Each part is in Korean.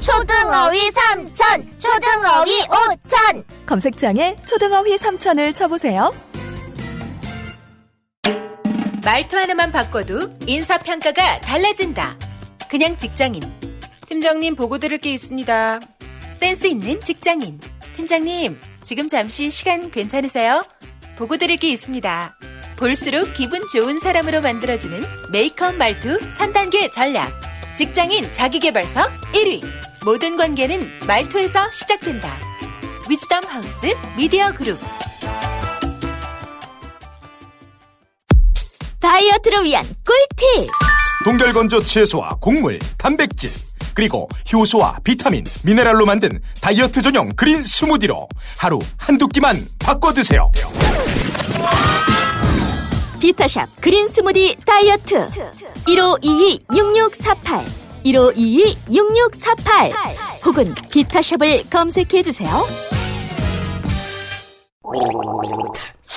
초등어휘 삼천, 초등어휘 오천. 검색창에 초등어휘 3천을 쳐보세요. 말투 하나만 바꿔도 인사평가가 달라진다. 그냥 직장인. 팀장님 보고 드릴 게 있습니다. 센스 있는 직장인. 팀장님, 지금 잠시 시간 괜찮으세요? 보고 드릴 게 있습니다. 볼수록 기분 좋은 사람으로 만들어주는 메이크업 말투 3단계 전략. 직장인 자기개발서 1위. 모든 관계는 말투에서 시작된다. 위즈덤 하우스 미디어 그룹. 다이어트를 위한 꿀팁. 동결건조 채소와 곡물, 단백질, 그리고 효소와 비타민, 미네랄로 만든 다이어트 전용 그린 스무디로 하루 한두 끼만 바꿔 드세요. 비타샵 그린 스무디 다이어트. 1522-6648. 1522-6648. 혹은 비타샵을 검색해 주세요.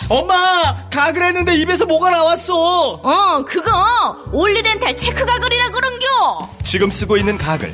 엄마! 가글 했는데 입에서 뭐가 나왔어! 어, 그거 올리덴탈 체크 가글이라 그런겨. 지금 쓰고 있는 가글,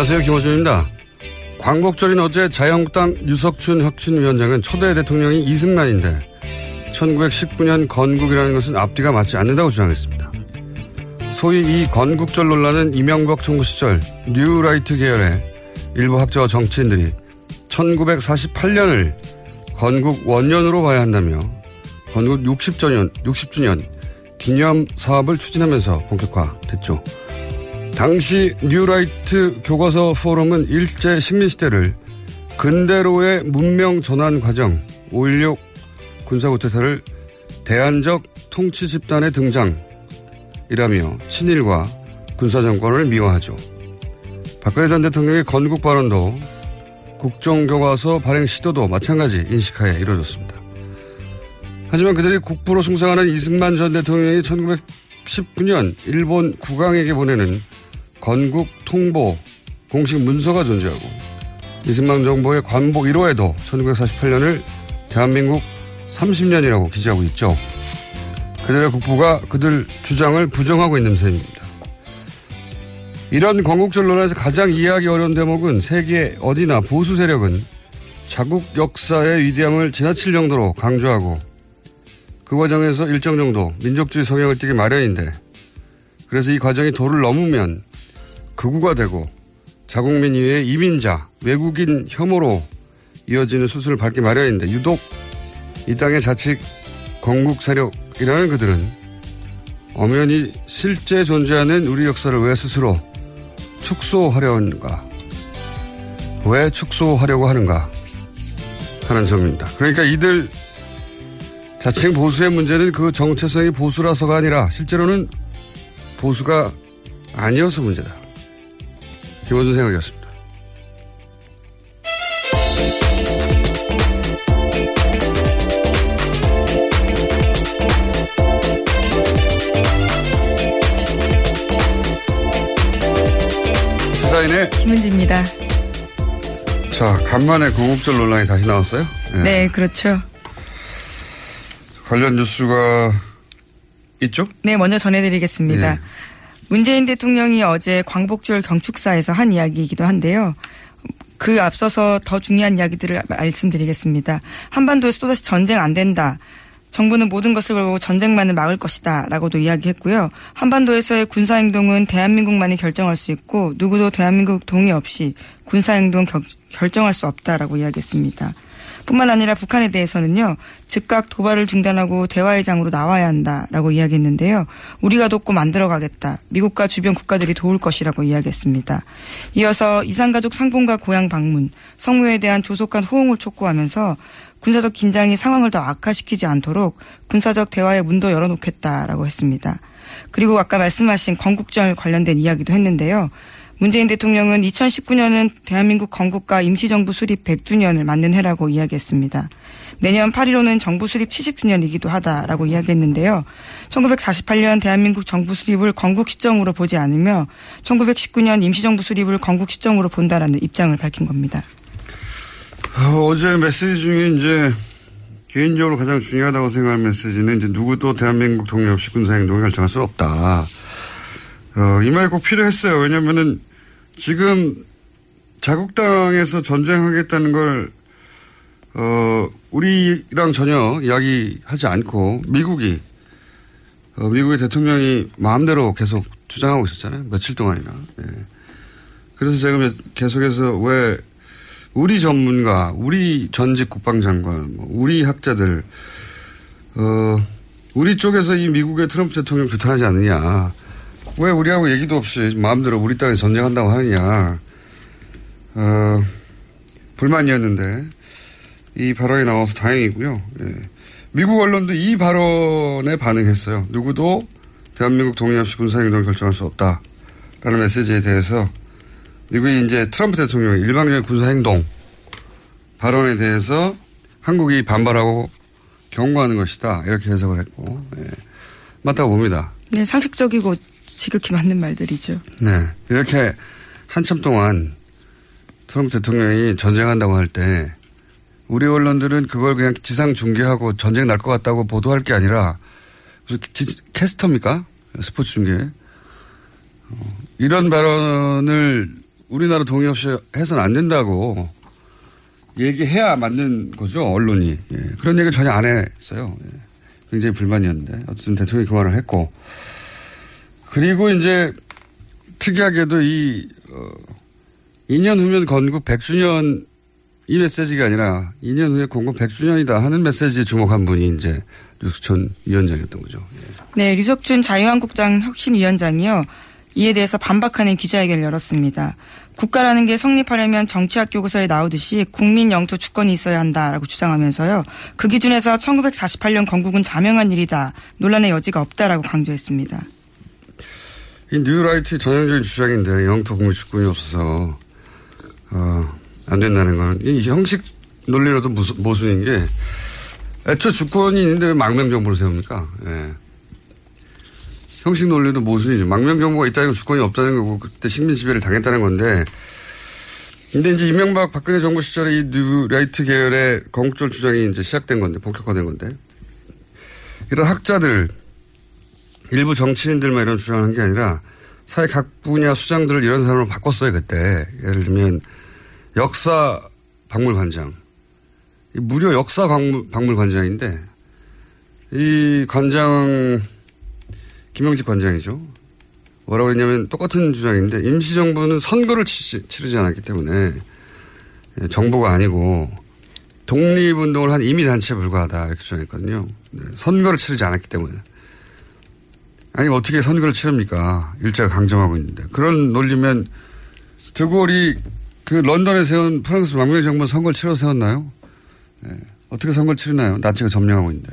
안녕하세요. 김호준입니다. 광복절인 어제 자유한국당 유석춘 혁신위원장은 초대 대통령이 이승만인데 1919년 건국이라는 것은 앞뒤가 맞지 않는다고 주장했습니다. 소위 이 건국절 논란은 이명박 정부 시절 뉴라이트 계열의 일부 학자와 정치인들이 1948년을 건국 원년으로 봐야 한다며 건국 60주년, 60주년 기념 사업을 추진하면서 본격화됐죠. 당시 뉴라이트 교과서 포럼은 일제 식민시대를 근대로의 문명 전환 과정, 5.16 군사구태타를 대안적 통치 집단의 등장이라며 친일과 군사정권을 미화하죠. 박근혜 전 대통령의 건국 발언도 국정교과서 발행 시도도 마찬가지 인식하에 이루어졌습니다. 하지만 그들이 국부로 숭상하는 이승만 전 대통령이 1919년 일본 국왕에게 보내는 건국 통보 공식 문서가 존재하고 이승만 정부의 관복 1호에도 1948년을 대한민국 30년이라고 기재하고 있죠. 그들의 국부가 그들 주장을 부정하고 있는 셈입니다. 이런 건국절 논란에서 가장 이해하기 어려운 대목은 세계 어디나 보수 세력은 자국 역사의 위대함을 지나칠 정도로 강조하고 그 과정에서 일정 정도 민족주의 성향을 띠기 마련인데 그래서 이 과정이 도를 넘으면 극우가 되고 자국민 이외의 이민자, 외국인 혐오로 이어지는 수술을 밟기 마련인데 유독 이 땅의 자칫 건국 세력이라는 그들은 엄연히 실제 존재하는 우리 역사를 왜 스스로 축소하려 하는가? 왜 축소하려고 하는가? 하는 점입니다. 그러니까 이들 자칭 보수의 문제는 그 정체성이 보수라서가 아니라 실제로는 보수가 아니어서 문제다. 김원준 생각이었습니다. 시사인의 김은지입니다. 자, 간만에 건국절 논란이 다시 나왔어요? 네, 그렇죠. 관련 뉴스가 있죠? 네, 먼저 전해드리겠습니다. 예. 문재인 대통령이 어제 광복절 경축사에서 한 이야기이기도 한데요. 그 앞서서 더 중요한 이야기들을 말씀드리겠습니다. 한반도에서 또다시 전쟁 안 된다. 정부는 모든 것을 걸고 전쟁만을 막을 것이다 라고도 이야기했고요. 한반도에서의 군사행동은 대한민국만이 결정할 수 있고 누구도 대한민국 동의 없이 군사행동 겨, 결정할 수 없다라고 이야기했습니다. 뿐만 아니라 북한에 대해서는요, 즉각 도발을 중단하고 대화의 장으로 나와야 한다라고 이야기했는데요. 우리가 돕고 만들어가겠다. 미국과 주변 국가들이 도울 것이라고 이야기했습니다. 이어서 이산가족 상봉과 고향 방문, 성묘에 대한 조속한 호응을 촉구하면서 군사적 긴장이 상황을 더 악화시키지 않도록 군사적 대화의 문도 열어놓겠다라고 했습니다. 그리고 아까 말씀하신 건국절 관련된 이야기도 했는데요. 문재인 대통령은 2019년은 대한민국 건국과 임시정부 수립 100주년을 맞는 해라고 이야기했습니다. 내년 8일로는 정부 수립 70주년이기도 하다라고 이야기했는데요. 1948년 대한민국 정부 수립을 건국 시점으로 보지 않으며 1919년 임시정부 수립을 건국 시점으로 본다라는 입장을 밝힌 겁니다. 어, 제 메시지 중에 이제 개인적으로 가장 중요하다고 생각하는 메시지는 이제 누구도 대한민국 독립 없이 군사행동을 결정할 수 없다. 어, 이말꼭 필요했어요. 왜냐면은 지금 자국당에서 전쟁하겠다는 걸, 어, 우리랑 전혀 이야기하지 않고 미국이, 어, 미국의 대통령이 마음대로 계속 주장하고 있었잖아요. 며칠 동안이나. 예. 그래서 제가 계속해서 왜 우리 전문가, 우리 전직 국방장관, 뭐 우리 학자들, 어, 우리 쪽에서 이 미국의 트럼프 대통령 규탄하지 않느냐. 왜 우리하고 얘기도 없이 마음대로 우리 땅에 전쟁한다고 하느냐. 어, 불만이었는데 이 발언이 나와서 다행이고요. 예. 미국 언론도 이 발언에 반응했어요. 누구도 대한민국 독립 없이 군사행동을 결정할 수 없다라는 메시지에 대해서 미국이 이제 트럼프 대통령의 일방적인 군사행동 발언에 대해서 한국이 반발하고 경고하는 것이다. 이렇게 해석을 했고, 예. 맞다고 봅니다. 네, 상식적이고 지극히 맞는 말들이죠. 네. 이렇게 한참 동안 트럼프 대통령이 전쟁한다고 할 때 우리 언론들은 그걸 그냥 지상 중계하고 전쟁 날 것 같다고 보도할 게 아니라 캐스터입니까? 스포츠 중계. 어, 이런 발언을 우리나라 동의 없이 해서는 안 된다고 얘기해야 맞는 거죠, 언론이. 예. 그런 얘기를 전혀 안 했어요. 예. 굉장히 불만이었는데. 어쨌든 대통령이 그 말을 했고. 그리고 이제 특이하게도 이, 어, 2년 후면 건국 100주년 이 메시지가 아니라 2년 후에 건국 100주년이다 하는 메시지에 주목한 분이 이제 류석천 위원장이었던 거죠. 예. 네, 류석준 자유한국당 혁신위원장이요. 이에 대해서 반박하는 기자회견을 열었습니다. 국가라는 게 성립하려면 정치학 교과서에 나오듯이 국민 영토 주권이 있어야 한다라고 주장하면서요. 그 기준에서 1948년 건국은 자명한 일이다. 논란의 여지가 없다라고 강조했습니다. 이 뉴라이트의 전형적인 주장인데 영토 국민 주권이 없어서 어, 안 된다는 건이 형식 논리로도 모순인 게 애초 주권이 있는데 왜 망명 정부를 세웁니까? 예. 형식 논리도 모순이죠. 망명 정부가 있다는 건 주권이 없다는 거고 그때 식민 지배를 당했다는 건데 근데 이제 이명박 박근혜 정부 시절에 이 뉴라이트 계열의 건국절 주장이 이제 시작된 건데 본격화된 건데 이런 학자들 일부 정치인들만 이런 주장을 한 게 아니라 사회 각 분야 수장들을 이런 사람으로 바꿨어요 그때 예를 들면 역사 박물관장 무려 역사 박물 관장인데 이 관장 김영직 관장이죠. 뭐라고 했냐면 똑같은 주장인데 임시정부는 선거를 치르지 않았기 때문에 예, 정부가 아니고 독립운동을 한 이미 단체에 불과하다 이렇게 주장했거든요. 네, 선거를 치르지 않았기 때문에. 아니 어떻게 선거를 치릅니까? 일제가 강점하고 있는데. 그런 논리면 드골이 그 런던에 세운 프랑스 망명 정부 선거를 치러 세웠나요? 네. 어떻게 선거를 치르나요? 나치가 점령하고 있는데.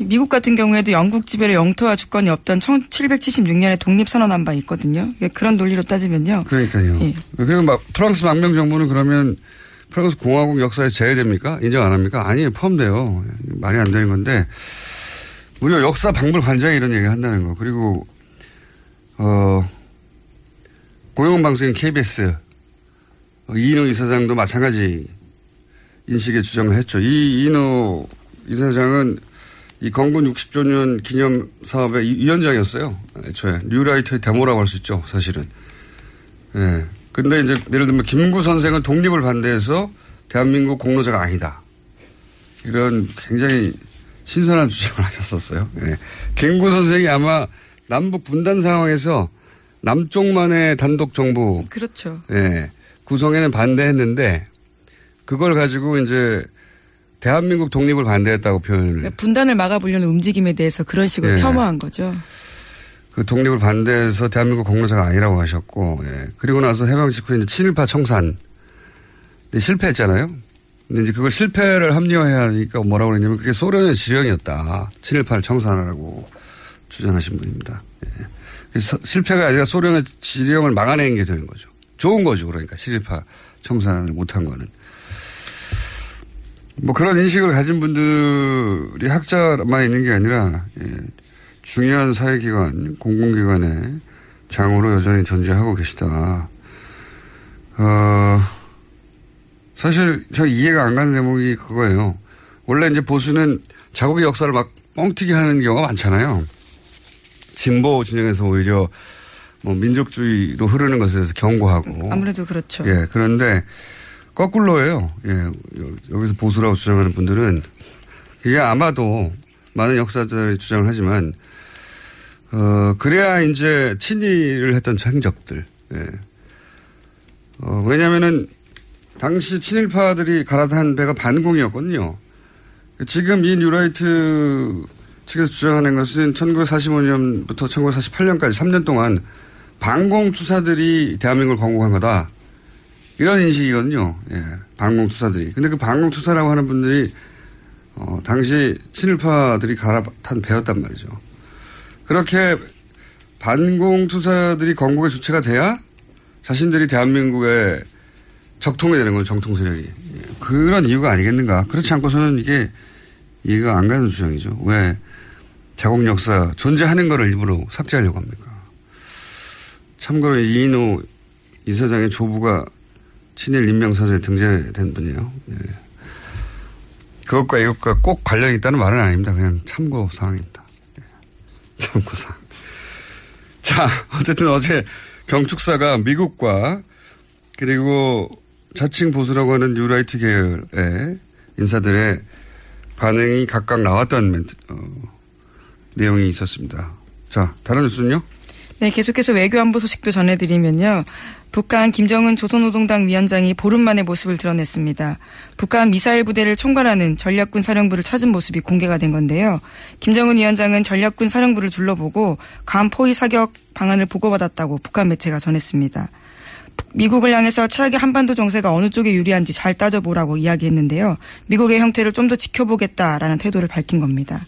미국 같은 경우에도 영국 지배를 영토화 주권이 없던 1776년에 독립선언한 바 있거든요. 그런 논리로 따지면요. 그러니까요. 예. 그리고 막 프랑스 망명 정부는 그러면 프랑스 공화국 역사에 제외됩니까? 인정 안 합니까? 아니에요. 포함돼요. 말이 안 되는 건데 무려 역사 박물관장이 이런 얘기 한다는 거. 그리고 어 공영방송인 KBS 어, 이인호 이사장도 마찬가지 인식의 주장을 했죠. 이 이인호 이사장은 이 건군 60周年 기념 사업의 위원장이었어요. 애초에. 뉴라이터의 데모라고 할 수 있죠, 사실은. 예. 근데 이제 예를 들면 김구 선생은 독립을 반대해서 대한민국 공로자가 아니다. 이런 굉장히 신선한 주장을 하셨었어요. 예. 갱구 선생이 아마 남북 분단 상황에서 남쪽만의 단독 정부 그렇죠. 예, 구성에는 반대했는데 그걸 가지고 이제 대한민국 독립을 반대했다고 표현을 분단을 막아보려는 움직임에 대해서 그런 식으로 예. 폄하한 거죠. 그 독립을 반대해서 대한민국 공로사가 아니라고 하셨고, 예. 그리고 나서 해방 직후에 이제 친일파 청산. 실패했잖아요. 근데 이제 그걸 실패를 합리화해야 하니까 뭐라고 그랬냐면 그게 소련의 지령이었다. 친일파를 청산하라고 주장하신 분입니다. 예. 실패가 아니라 소련의 지령을 막아내는 게 되는 거죠. 좋은 거죠. 그러니까 친일파 청산을 못한 거는. 뭐 그런 인식을 가진 분들이 학자만 있는 게 아니라 예, 중요한 사회기관, 공공기관의 장으로 여전히 존재하고 계시다. 어, 사실 저 이해가 안 가는 대목이 그거예요. 원래 이제 보수는 자국의 역사를 막 뻥튀기 하는 경우가 많잖아요. 진보 진영에서 오히려 뭐 민족주의로 흐르는 것에 대해서 경고하고. 아무래도 그렇죠. 예, 그런데 거꾸로예요. 예, 여기서 보수라고 주장하는 분들은 이게 아마도 많은 역사자들이 주장을 하지만 어, 그래야 이제 친일을 했던 행적들. 예. 어, 왜냐면은 당시 친일파들이 갈아탄 배가 반공이었거든요. 지금 이 뉴라이트 측에서 주장하는 것은 1945년부터 1948년까지 3년 동안 반공 투사들이 대한민국을 건국한 거다. 이런 인식이거든요. 예. 반공 투사들이. 근데 그 반공 투사라고 하는 분들이 어, 당시 친일파들이 갈아탄 배였단 말이죠. 그렇게 반공 투사들이 건국의 주체가 돼야 자신들이 대한민국의 적통이 되는 거죠. 정통 세력이. 예. 그런 이유가 아니겠는가. 그렇지 않고서는 이게 이해가 안 가는 주장이죠. 왜 자국 역사 존재하는 거를 일부러 삭제하려고 합니까? 참고로 이인호 이사장의 조부가 친일 인명사전에 등재된 분이에요. 예. 그것과 이것과 꼭 관련이 있다는 말은 아닙니다. 그냥 참고 사항입니다. 예. 참고 사항. 자, 어쨌든 어제 경축사가 미국과 그리고 자칭 보수라고 하는 뉴라이트 계열의 인사들의 반응이 각각 나왔던 멘트, 어, 내용이 있었습니다. 자, 다른 뉴스는요? 네, 계속해서 외교안보 소식도 전해드리면요. 북한 김정은 조선노동당 위원장이 보름 만에 모습을 드러냈습니다. 북한 미사일 부대를 총괄하는 전략군 사령부를 찾은 모습이 공개가 된 건데요. 김정은 위원장은 전략군 사령부를 둘러보고 감 포위 사격 방안을 보고받았다고 북한 매체가 전했습니다. 미국을 향해서 최악의 한반도 정세가 어느 쪽에 유리한지 잘 따져보라고 이야기했는데요. 미국의 형태를 좀 더 지켜보겠다라는 태도를 밝힌 겁니다.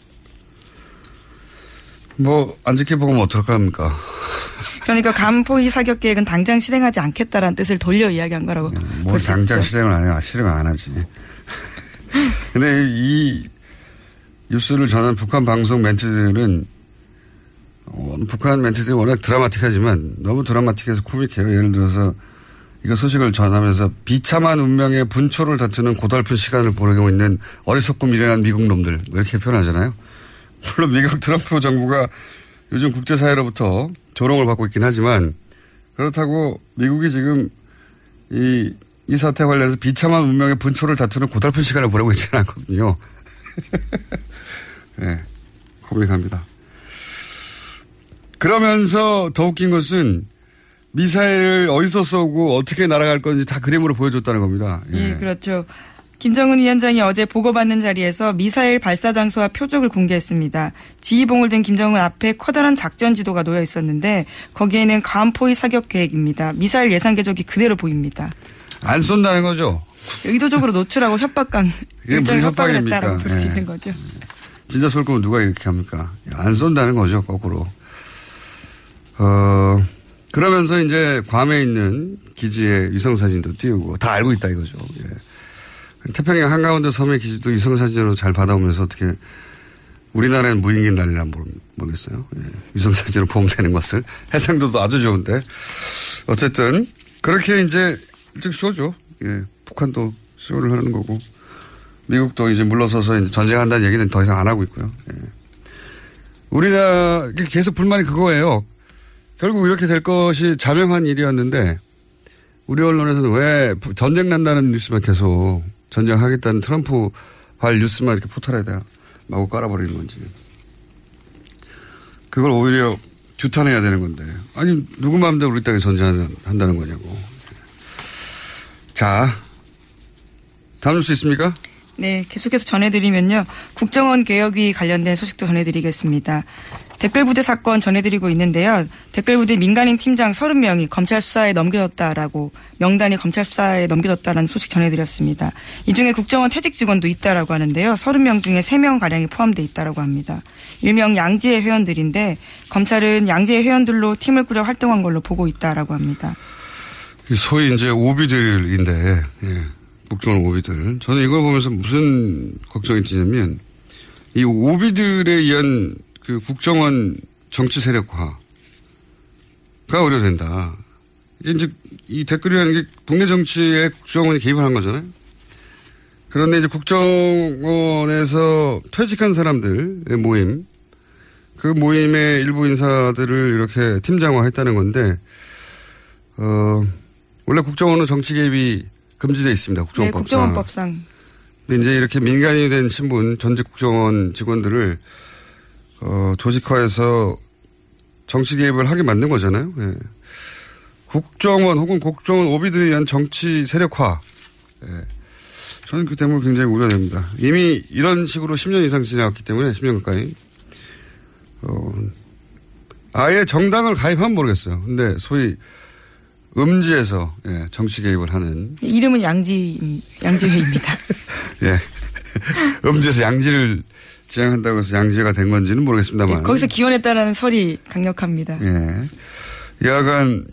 뭐, 안 지켜보면 어떡합니까? 그러니까 감포위 사격 계획은 당장 실행하지 않겠다라는 뜻을 돌려 이야기한 거라고 뭘 볼수 당장. 실행을 안 해. 실행 안 하지. 근데 이 뉴스를 전한 북한 방송 멘트들은 어, 북한 멘트들이 워낙 드라마틱하지만 너무 드라마틱해서 코믹해요. 예를 들어서 이거 소식을 전하면서 비참한 운명의 분초를 다투는 고달픈 시간을 보내고 있는 어리석고 미련한 미국 놈들 뭐 이렇게 표현하잖아요. 물론 미국 트럼프 정부가 요즘 국제사회로부터 조롱을 받고 있긴 하지만 그렇다고 미국이 지금 이, 이 사태 관련해서 비참한 운명의 분초를 다투는 고달픈 시간을 보내고 있지는 않거든요. 네, 코믹합니다. 그러면서 더 웃긴 것은 미사일을 어디서 쏘고 어떻게 날아갈 건지 다 그림으로 보여줬다는 겁니다. 예, 그렇죠. 김정은 위원장이 어제 보고받는 자리에서 미사일 발사 장소와 표적을 공개했습니다. 지휘봉을 든 김정은 앞에 커다란 작전 지도가 놓여 있었는데 거기에는 감포위 사격 계획입니다. 미사일 예상 궤적이 그대로 보입니다. 안 쏜다는 거죠. 의도적으로 노출하고 협박강 무슨 협박을 협박입니까? 했다라고 볼수 예. 있는 거죠. 진짜 쏠 거면 누가 이렇게 합니까? 안 쏜다는 거죠, 거꾸로. 어, 그러면서 이제 괌에 있는 기지의 위성사진도 띄우고 다 알고 있다 이거죠. 예. 태평양 한가운데 섬의 기지도 위성사진으로 잘 받아오면서 어떻게 우리나라는 무인기 날리나 모르겠어요. 예. 위성사진으로 보험되는 것을. 해상도도 아주 좋은데. 어쨌든 그렇게 이제 일찍 쇼죠. 예. 북한도 쇼를 하는 거고. 미국도 이제 물러서서 이제 전쟁한다는 얘기는 더 이상 안 하고 있고요. 예. 우리나라 계속 불만이 그거예요. 결국 이렇게 될 것이 자명한 일이었는데 우리 언론에서는 왜 전쟁 난다는 뉴스만 계속 전쟁하겠다는 트럼프 발 뉴스만 이렇게 돼요. 마구 깔아버리는 건지. 그걸 오히려 규탄해야 되는 건데. 아니, 누구 마음대로 우리 땅에 존재한다는 거냐고. 자, 다음 뉴스 있습니까? 네, 계속해서 전해드리면요. 국정원 개혁이 관련된 소식도 전해드리겠습니다. 댓글 부대 사건 전해드리고 있는데요. 댓글 부대 민간인 팀장 30명이 검찰 수사에 넘겨졌다라고 명단이 검찰 수사에 넘겨졌다라는 소식 전해드렸습니다. 이 중에 국정원 퇴직 직원도 있다라고 하는데요. 30명 중에 3명 가량이 포함돼 있다라고 합니다. 일명 양지의 회원들인데 검찰은 양지의 회원들로 팀을 꾸려 활동한 걸로 보고 있다라고 합니다. 소위 이제 오비들인데 예. 국정원 오비들. 저는 이걸 보면서 무슨 걱정이 드냐면 이 오비들에 의한 그 국정원 정치 세력화가 우려된다. 이제 이 댓글이라는 게 국내 정치에 국정원이 개입을 한 거잖아요. 그런데 이제 국정원에서 퇴직한 사람들의 모임, 그 모임의 일부 인사들을 이렇게 팀장화 했다는 건데, 어, 원래 국정원은 정치 개입이 금지되어 있습니다. 국정원법상. 네, 국정원법상. 근데 이제 이렇게 민간이 된 신분, 전직 국정원 직원들을 어, 조직화해서 정치 개입을 하게 만든 거잖아요. 예. 국정원 혹은 국정원 오비들에 의한 정치 세력화. 예. 저는 그 대목을 굉장히 우려됩니다. 이미 이런 식으로 10년 이상 지나갔기 때문에 10년 가까이. 어, 아예 정당을 가입하면 모르겠어요. 근데 소위 음지에서 예, 정치 개입을 하는 이름은 양지 양지회입니다. 예. 음지에서 양지를 지향한다고 해서 양지가 된 건지는 모르겠습니다만. 예, 거기서 기원했다라는 설이 강력합니다. 예. 야간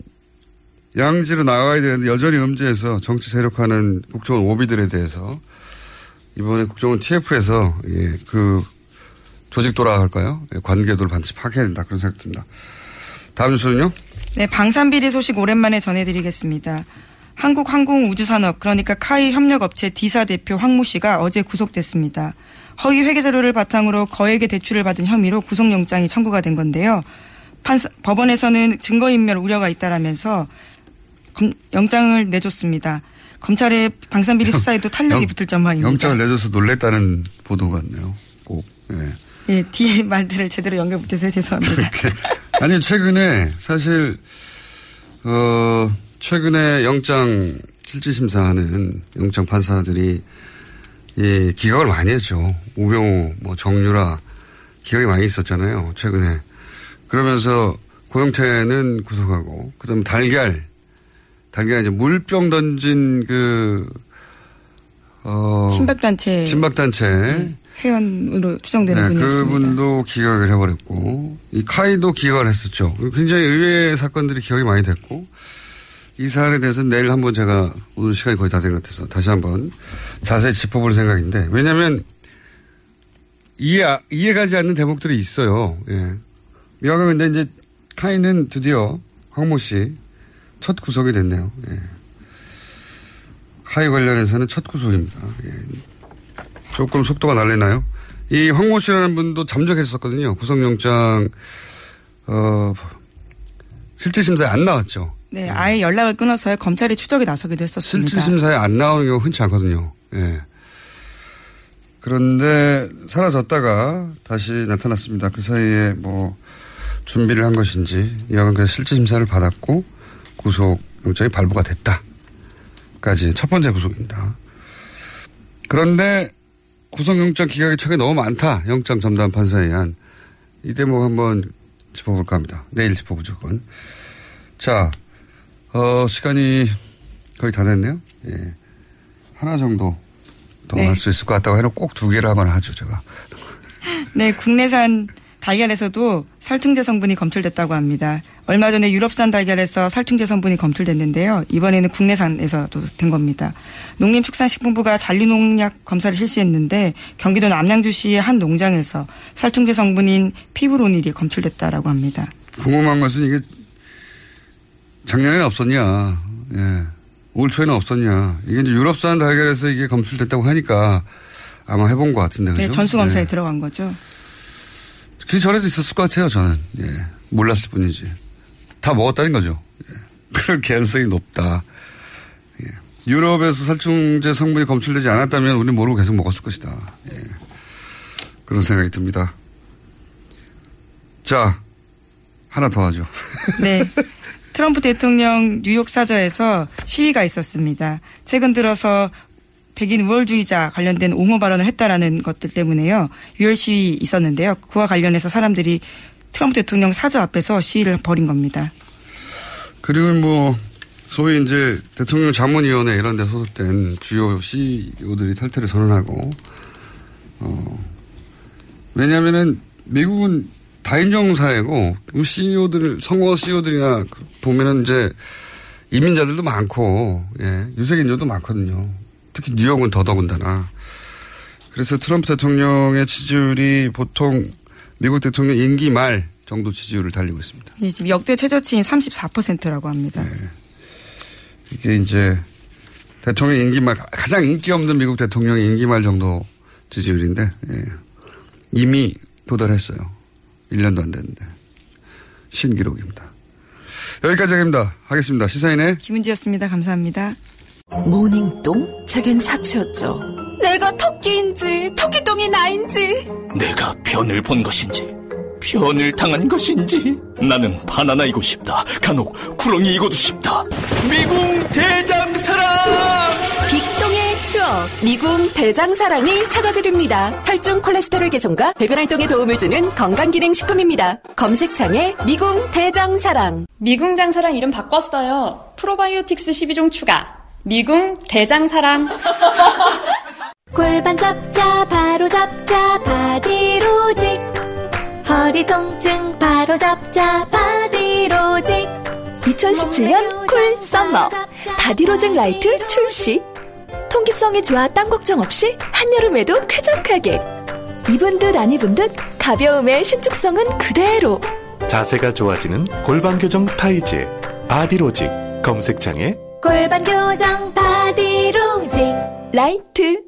양지로 나가야 되는데 여전히 음지에서 정치 세력화는 국정원 오비들에 대해서 이번에 국정원 TF에서 예, 그 조직 돌아갈까요? 예, 관계도를 반드시 파악해야 된다 그런 생각 듭니다. 다음 뉴스는요? 네, 방산비리 소식 오랜만에 전해드리겠습니다. 한국항공우주산업 그러니까 카이 협력업체 D사 대표 황모 씨가 어제 구속됐습니다. 허위 회계 자료를 바탕으로 거액의 대출을 받은 혐의로 구속영장이 청구가 된 건데요. 판사, 법원에서는 증거인멸 우려가 있다라면서 검, 영장을 내줬습니다. 검찰의 방산비리 수사에도 탄력이 붙을 전망입니다. 영장을 내줘서 놀랬다는 보도 같네요. 꼭. 예. 예, 뒤에 말들을 제대로 연결 못해서 죄송합니다. 아니 최근에 사실 어 최근에 영장 실질심사하는 영장 판사들이 이 기각을 많이 했죠. 우병우, 뭐 정유라 기각이 많이 있었잖아요. 최근에 그러면서 고영태는 구속하고 그다음 에 달걀 달걀 이제 물병 던진 그 어, 친박단체 친박단체 네. 회원으로 추정되는 네, 분이었습니다. 그분도 기각을 해버렸고 이 카이도 기각을 했었죠. 굉장히 의외의 사건들이 기각이 많이 됐고 이 사안에 대해서는 내일 한번 제가 오늘 시간이 거의 다 된 것 같아서 다시 한번 자세히 짚어볼 생각인데 왜냐하면 이해 이해가지 않는 대목들이 있어요. 예. 미화가 데 이제 카이는 드디어 황모 씨 첫 구속이 됐네요. 예. 카이 관련해서는 첫 구속입니다. 예. 조금 속도가 날리나요? 이 황모 씨라는 분도 잠적했었거든요. 구속영장, 어, 실질심사에 안 나왔죠. 네, 아예 연락을 끊어서 검찰이 추적에 나서기도 했었습니다. 실질 심사에 안 나오는 경우 흔치 않거든요. 예. 그런데 사라졌다가 다시 나타났습니다. 그 사이에 뭐 준비를 한 것인지 이왕은 그냥 실질 심사를 받았고 구속영장이 발부가 됐다까지 첫 번째 구속입니다. 그런데 구속영장 기각이 최근에 너무 많다. 영장 전담 판사에 의한. 이 대목 한번 짚어볼까 합니다. 내일 짚어보죠, 그건. 자, 어, 시간이 거의 다 됐네요. 예. 하나 정도 더 할수 네. 있을 것 같다고 해놓고 꼭 두 개를 하거나 하죠, 제가. 네, 국내산 달걀에서도 살충제 성분이 검출됐다고 합니다. 얼마 전에 유럽산 달걀에서 살충제 성분이 검출됐는데요. 이번에는 국내산에서도 된 겁니다. 농림축산식품부가 잔류농약 검사를 실시했는데 경기도 남양주시의 한 농장에서 살충제 성분인 피브로닐이 검출됐다라고 합니다. 궁금한 것은 이게 작년에는 없었냐, 예. 올 초에는 없었냐. 이게 이제 유럽산 달걀에서 이게 검출됐다고 하니까 아마 해본 것 같은데, 그죠? 네, 전수검사에 예. 들어간 거죠. 그 전에도 있었을 것 같아요, 저는. 예. 몰랐을 뿐이지. 다 먹었다는 거죠. 예. 그럴 개연성이 높다. 예. 유럽에서 살충제 성분이 검출되지 않았다면 우리는 모르고 계속 먹었을 것이다. 예. 그런 생각이 듭니다. 자, 하나 더 하죠. 네. 트럼프 대통령 뉴욕 사저에서 시위가 있었습니다. 최근 들어서 백인 우월주의자 관련된 옹호 발언을 했다라는 것들 때문에요. 유혈 시위 있었는데요. 그와 관련해서 사람들이 트럼프 대통령 사저 앞에서 시위를 벌인 겁니다. 그리고 뭐 소위 이제 대통령 자문위원회 이런 데 소속된 주요 CEO들이 탈퇴를 선언하고 어 왜냐면은 미국은 다인종 사회고 CEO들 선거 CEO들이나 보면은 이제 이민자들도 많고 예 유색인종도 많거든요. 특히 뉴욕은 더더군다나. 그래서 트럼프 대통령의 지지율이 보통 미국 대통령 임기 말 정도 지지율을 달리고 있습니다. 예, 지금 역대 최저치인 34%라고 합니다. 네. 이게 이제 대통령 임기 말 가장 인기 없는 미국 대통령의 임기 말 정도 지지율인데 예. 이미 도달했어요. 1년도 안 됐는데 신기록입니다. 여기까지 하겠습니다. 하겠습니다. 시사인의 김은지였습니다. 감사합니다. 모닝똥? 제겐 사치였죠. 내가 토끼인지 토끼똥이 나인지 내가 변을 본 것인지 변을 당한 것인지 나는 바나나이고 싶다. 간혹 구렁이이고도 싶다. 미궁! 빅동의 추억 미궁 대장사랑이 찾아드립니다. 혈중 콜레스테롤 개선과 배변 활동에 도움을 주는 건강기능식품입니다. 검색창에 미궁 대장사랑 미궁장사랑 이름 바꿨어요. 프로바이오틱스 12종 추가. 미궁 대장사랑. 골반 잡자 바로 잡자 바디로직 허리 통증 바로 잡자 바디로직 2017년 cool summer 바디로직 라이트 출시 통기성이 좋아 땀 걱정 없이 한여름에도 쾌적하게 입은 듯 안 입은 듯 가벼움의 신축성은 그대로 자세가 좋아지는 골반 교정 타이즈 바디로직 검색창에 골반 교정 바디로직 라이트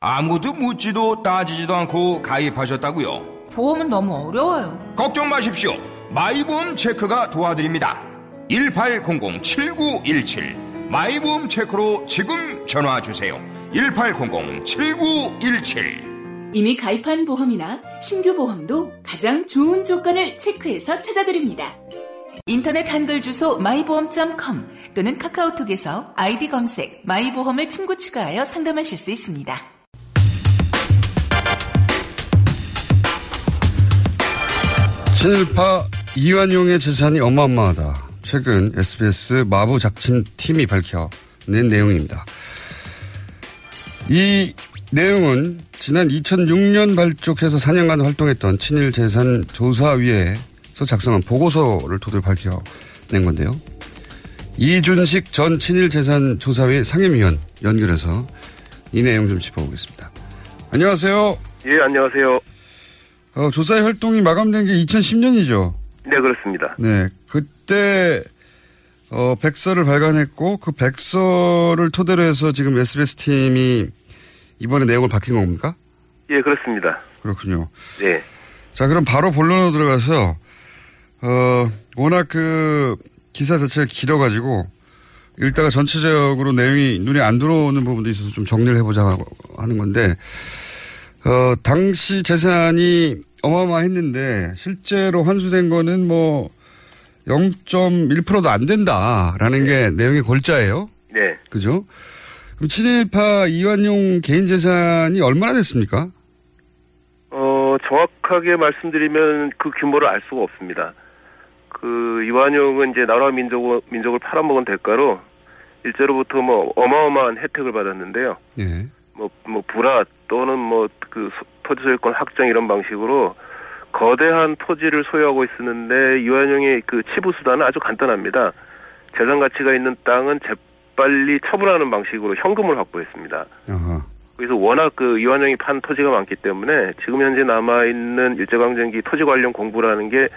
아무도 묻지도 따지지도 않고 가입하셨다고요? 보험은 너무 어려워요. 걱정 마십시오. 마이보험 체크가 도와드립니다. 1800-7917 마이보험 체크로 지금 전화 주세요. 1800-7917 이미 가입한 보험이나 신규 보험도 가장 좋은 조건을 체크해서 찾아드립니다. 인터넷 한글 주소 마이보험.com 또는 카카오톡에서 아이디 검색 마이보험을 친구 추가하여 상담하실 수 있습니다. 친일파 이완용의 재산이 어마어마하다. 최근 SBS 마부 작친 팀이 밝혀낸 내용입니다. 이 내용은 지난 2006년 발족해서 4년간 활동했던 친일 재산 조사위에서 작성한 보고서를 토대로 밝혀낸 건데요. 이준식 전 친일 재산 조사위 상임위원 연결해서 이 내용 좀 짚어보겠습니다. 안녕하세요. 예, 안녕하세요. 어, 조사의 활동이 마감된 게 2010년이죠. 네, 그렇습니다. 네, 그 때 어, 백서를 발간했고 그 백서를 토대로 해서 지금 SBS 팀이 이번에 내용을 받은 겁니까? 예, 그렇습니다. 그렇군요. 네. 자, 그럼 바로 본론으로 들어가서 어, 워낙 그 기사 자체가 길어가지고 읽다가 전체적으로 내용이 눈에 안 들어오는 부분도 있어서 좀 정리를 해보자 하는 건데 어, 당시 재산이 어마어마했는데 실제로 환수된 거는 뭐 0.1%도 안 된다라는 게 내용의 골자예요. 네. 그죠? 그럼 친일파 이완용 개인 재산이 얼마나 됐습니까? 어, 정확하게 말씀드리면 그 규모를 알 수가 없습니다. 그 이완용은 이제 나라 민족 민족을 팔아먹은 대가로 일제로부터 뭐 어마어마한 혜택을 받았는데요. 예. 뭐, 뭐, 불화 또는 뭐, 그, 토지 소유권 확정 이런 방식으로 거대한 토지를 소유하고 있었는데 이완용의 그 치부 수단은 아주 간단합니다. 재산 가치가 있는 땅은 재빨리 처분하는 방식으로 현금을 확보했습니다. 어허. 그래서 워낙 그 이완용이 판 토지가 많기 때문에 지금 현재 남아 있는 일제강점기 토지 관련 공부라는 게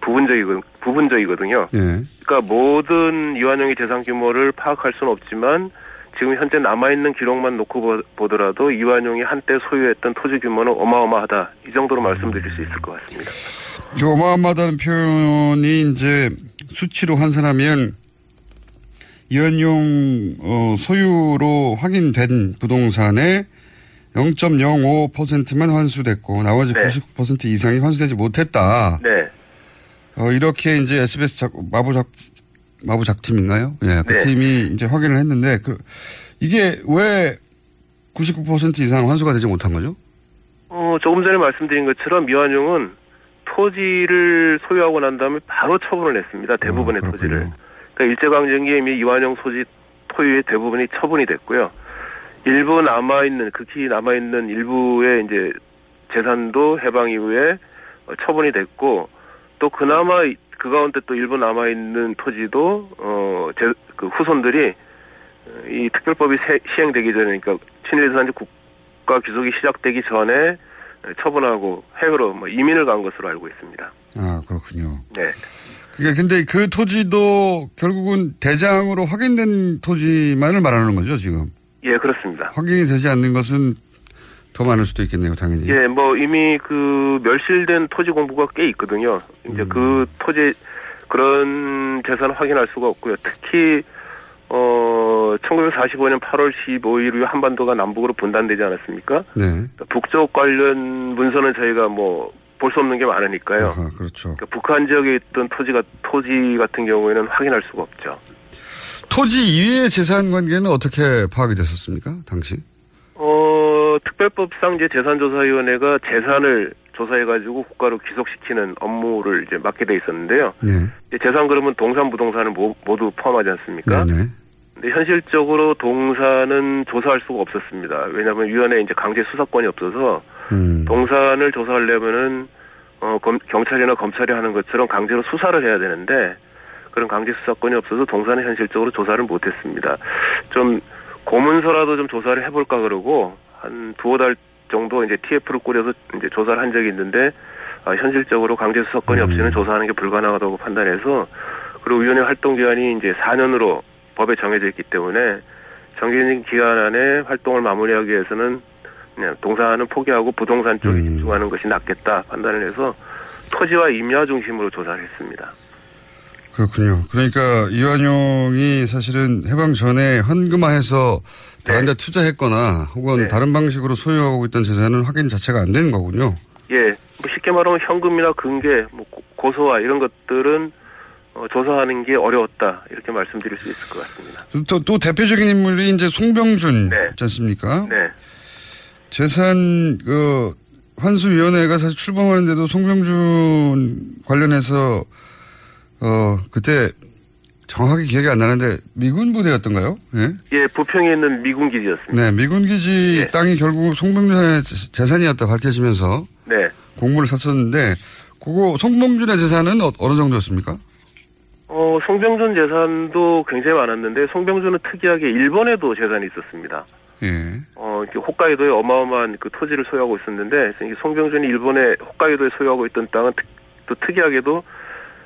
부분적이거 부분적이거든요. 예. 그러니까 모든 이완용의 재산 규모를 파악할 수는 없지만 지금 현재 남아있는 기록만 놓고 보더라도 이완용이 한때 소유했던 토지 규모는 어마어마하다. 이 정도로 말씀드릴 수 있을 것 같습니다. 이 어마어마하다는 표현이 이제 수치로 환산하면 이완용 어, 소유로 확인된 부동산의 0.05%만 환수됐고 나머지 네. 99% 이상이 환수되지 못했다. 네. 어, 이렇게 이제 SBS 작, 마부작, 마부작 팀인가요? 예, 그 네. 팀이 이제 확인을 했는데, 그, 이게 왜 99% 이상 환수가 되지 못한 거죠? 어, 조금 전에 말씀드린 것처럼 미완용은 토지를 소유하고 난 다음에 바로 처분을 했습니다. 대부분의 토지를. 그러니까 일제강점기에 이미 이완용 소지 토유의 대부분이 처분이 됐고요. 일부 남아있는, 극히 남아있는 일부의 이제 재산도 해방 이후에 어, 처분이 됐고, 또 그나마 이- 그 가운데 또 일부 남아 있는 토지도, 어, 제, 그 후손들이 어, 이 특별법이 세- 시행되기 전에, 그러니까 친일재산지 국가 귀속이 시작되기 전에 처분하고 해외로 뭐 이민을 간 것으로 알고 있습니다. 아, 그렇군요. 네. 그러니까 근데 그 토지도 결국은 대장으로 확인된 토지만을 말하는 거죠, 지금? 예, 그렇습니다. 확인이 되지 않는 것은 더 많을 수도 있겠네요, 당연히. 예, 뭐 이미 그 멸실된 토지 공부가 꽤 있거든요. 이제 그 토지 그런 재산을 확인할 수가 없고요. 특히 어 1945년 8월 15일 이후 한반도가 남북으로 분단되지 않았습니까? 네. 북쪽 관련 문서는 저희가 뭐 볼 수 없는 게 많으니까요. 아하, 그렇죠. 그러니까 북한 지역에 있던 토지가 토지 같은 경우에는 확인할 수가 없죠. 토지 이외의 재산 관계는 어떻게 파악이 됐었습니까, 당시? 어, 특별법상 이제 재산조사위원회가 재산을 조사해가지고 국가로 귀속시키는 업무를 이제 맡게 돼 있었는데요. 네. 재산 그러면 동산, 부동산을 모, 두 포함하지 않습니까? 네네. 근데 현실적으로 동산은 조사할 수가 없었습니다. 왜냐하면 위원회 이제 강제 수사권이 없어서 음. 동산을 조사하려면은 어, 검- 경찰이나 검찰이 하는 것처럼 강제로 수사를 해야 되는데 그런 강제 수사권이 없어서 동산은 현실적으로 조사를 못했습니다. 좀 고문서라도 좀 조사를 해볼까 그러고 한 두어 달 정도 이제 TF를 꾸려서 이제 조사를 한 적이 있는데 아, 현실적으로 강제 수사권이 없이는 조사하는 게 불가능하다고 판단해서 그리고 위원회 활동 기간이 이제 4년으로 법에 정해져 있기 때문에 정해진 기간 안에 활동을 마무리하기 위해서는 그냥 동산은 포기하고 부동산 쪽에 집중하는 것이 낫겠다 판단을 해서 토지와 임야 중심으로 조사를 했습니다. 그렇군요. 그러니까 이완용이 사실은 해방 전에 헌금화해서 다른 데 투자했거나 혹은 네. 다른 방식으로 소유하고 있던 재산은 확인 자체가 안 되는 거군요. 예, 뭐 쉽게 말하면 현금이나 금괴, 뭐 고- 고소와 이런 것들은 어, 조사하는 게 어려웠다 이렇게 말씀드릴 수 있을 것 같습니다. 또, 또 대표적인 인물이 이제 송병준 네. 있지 않습니까? 네, 재산 그 환수위원회가 사실 출범하는데도 송병준 관련해서 어 그때 정확하게 기억이 안 나는데 미군 부대였던가요? 예. 예, 부평에 있는 미군 기지였습니다. 네, 미군 기지 예. 땅이 결국 송병준의 재- 재산이었다 밝혀지면서 네, 공문을 샀었는데 그거 송병준의 재산은 어, 어느 정도였습니까? 어, 송병준 재산도 굉장히 많았는데 송병준은 특이하게 일본에도 재산이 있었습니다. 예. 어, 홋카이도에 어마어마한 그 토지를 소유하고 있었는데, 송병준이 일본에 홋카이도에 소유하고 있던 땅은 특, 또 특이하게도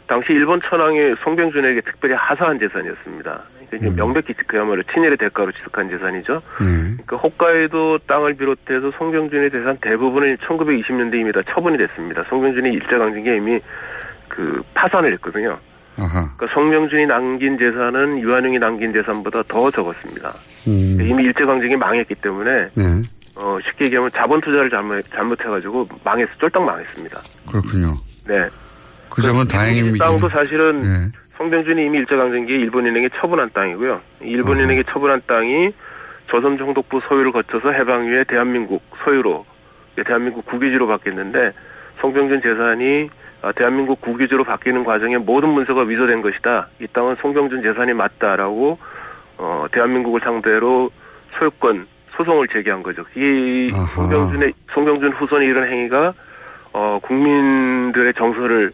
당시 일본 천황이 송병준에게 특별히 하사한 재산이었습니다. 그러니까 이제 명백히 그야말로 친일의 대가로 취득한 재산이죠. 네. 그 홋카이도 땅을 비롯해서 송병준의 재산 대부분은 1920년대 이미 다 처분이 됐습니다. 송병준이 일제강점기에 이미 그 파산을 했거든요. 아하. 그러니까 송병준이 남긴 재산은 유한용이 남긴 재산보다 더 적었습니다. 음. 이미 일제강점기 망했기 때문에 네. 어, 쉽게 얘기하면 자본 투자를 잘못, 잘못해가지고 망했어, 쫄딱 망했습니다. 그렇군요. 네. 그 점은 다행입니다. 땅도 사실은 예. 송병준이 이미 일제강점기에 일본인에게 처분한 땅이고요. 일본인에게 처분한 땅이 조선 총독부 소유를 거쳐서 해방 이후에 대한민국 소유로 대한민국 국유지로 바뀌었는데 송병준 재산이 아, 대한민국 국유지로 바뀌는 과정에 모든 문서가 위조된 것이다. 이 땅은 송병준 재산이 맞다라고 어, 대한민국을 상대로 소유권 소송을 제기한 거죠. 이 송병준의 송병준 후손의 이런 행위가 어, 국민들의 정서를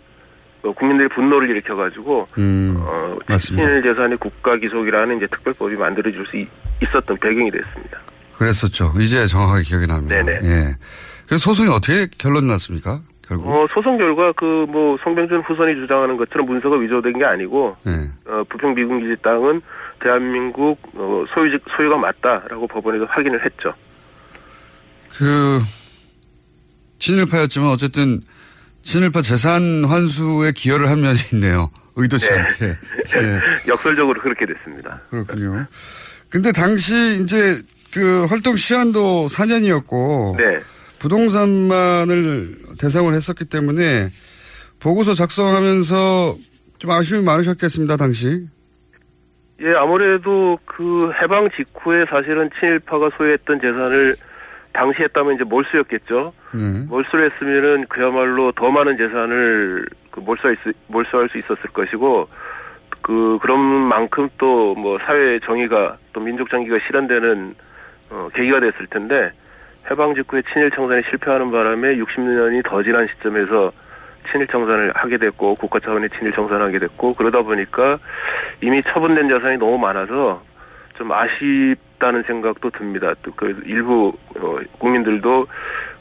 어, 국민들의 분노를 일으켜가지고 음, 어. 친일 재산의 국가 기속이라는 이제 특별법이 만들어질 수 있, 었던 배경이 됐습니다. 그랬었죠. 이제 정확하게 기억이 납니다. 네네. 예. 그래서 소송이 어떻게 결론 났습니까? 결국. 어, 소송 결과 그뭐 송병준 후손이 주장하는 것처럼 문서가 위조된 게 아니고 예. 어, 부평 미군기지 땅은 대한민국 어, 소유 소유가 맞다라고 법원에서 확인을 했죠. 그 친일파였지만 어쨌든 친일파 재산 환수에 기여를 한 면이 있네요. 의도치 네. 않게. 예. 역설적으로 그렇게 됐습니다. 그렇군요. 근데 당시 이제 그 활동 시한도 4년이었고 네. 부동산만을 대상으로 했었기 때문에 보고서 작성하면서 좀 아쉬움이 많으셨겠습니다, 당시. 예, 아무래도 그 해방 직후에 사실은 친일파가 소유했던 재산을 당시 했다면 이제 몰수였겠죠. 네. 몰수를 했으면은 그야말로 더 많은 재산을 그 몰수할 수, 몰수할 수 있었을 것이고, 그, 그런 만큼 또 뭐 사회 정의가 또 민족 정의가 실현되는, 어, 계기가 됐을 텐데, 해방 직후에 친일 청산에 실패하는 바람에 60년이 더 지난 시점에서 친일 청산을 하게 됐고, 국가 차원의 친일 청산을 하게 됐고, 그러다 보니까 이미 처분된 자산이 너무 많아서 좀 아쉽다는 생각도 듭니다. 또그 일부 어, 국민들도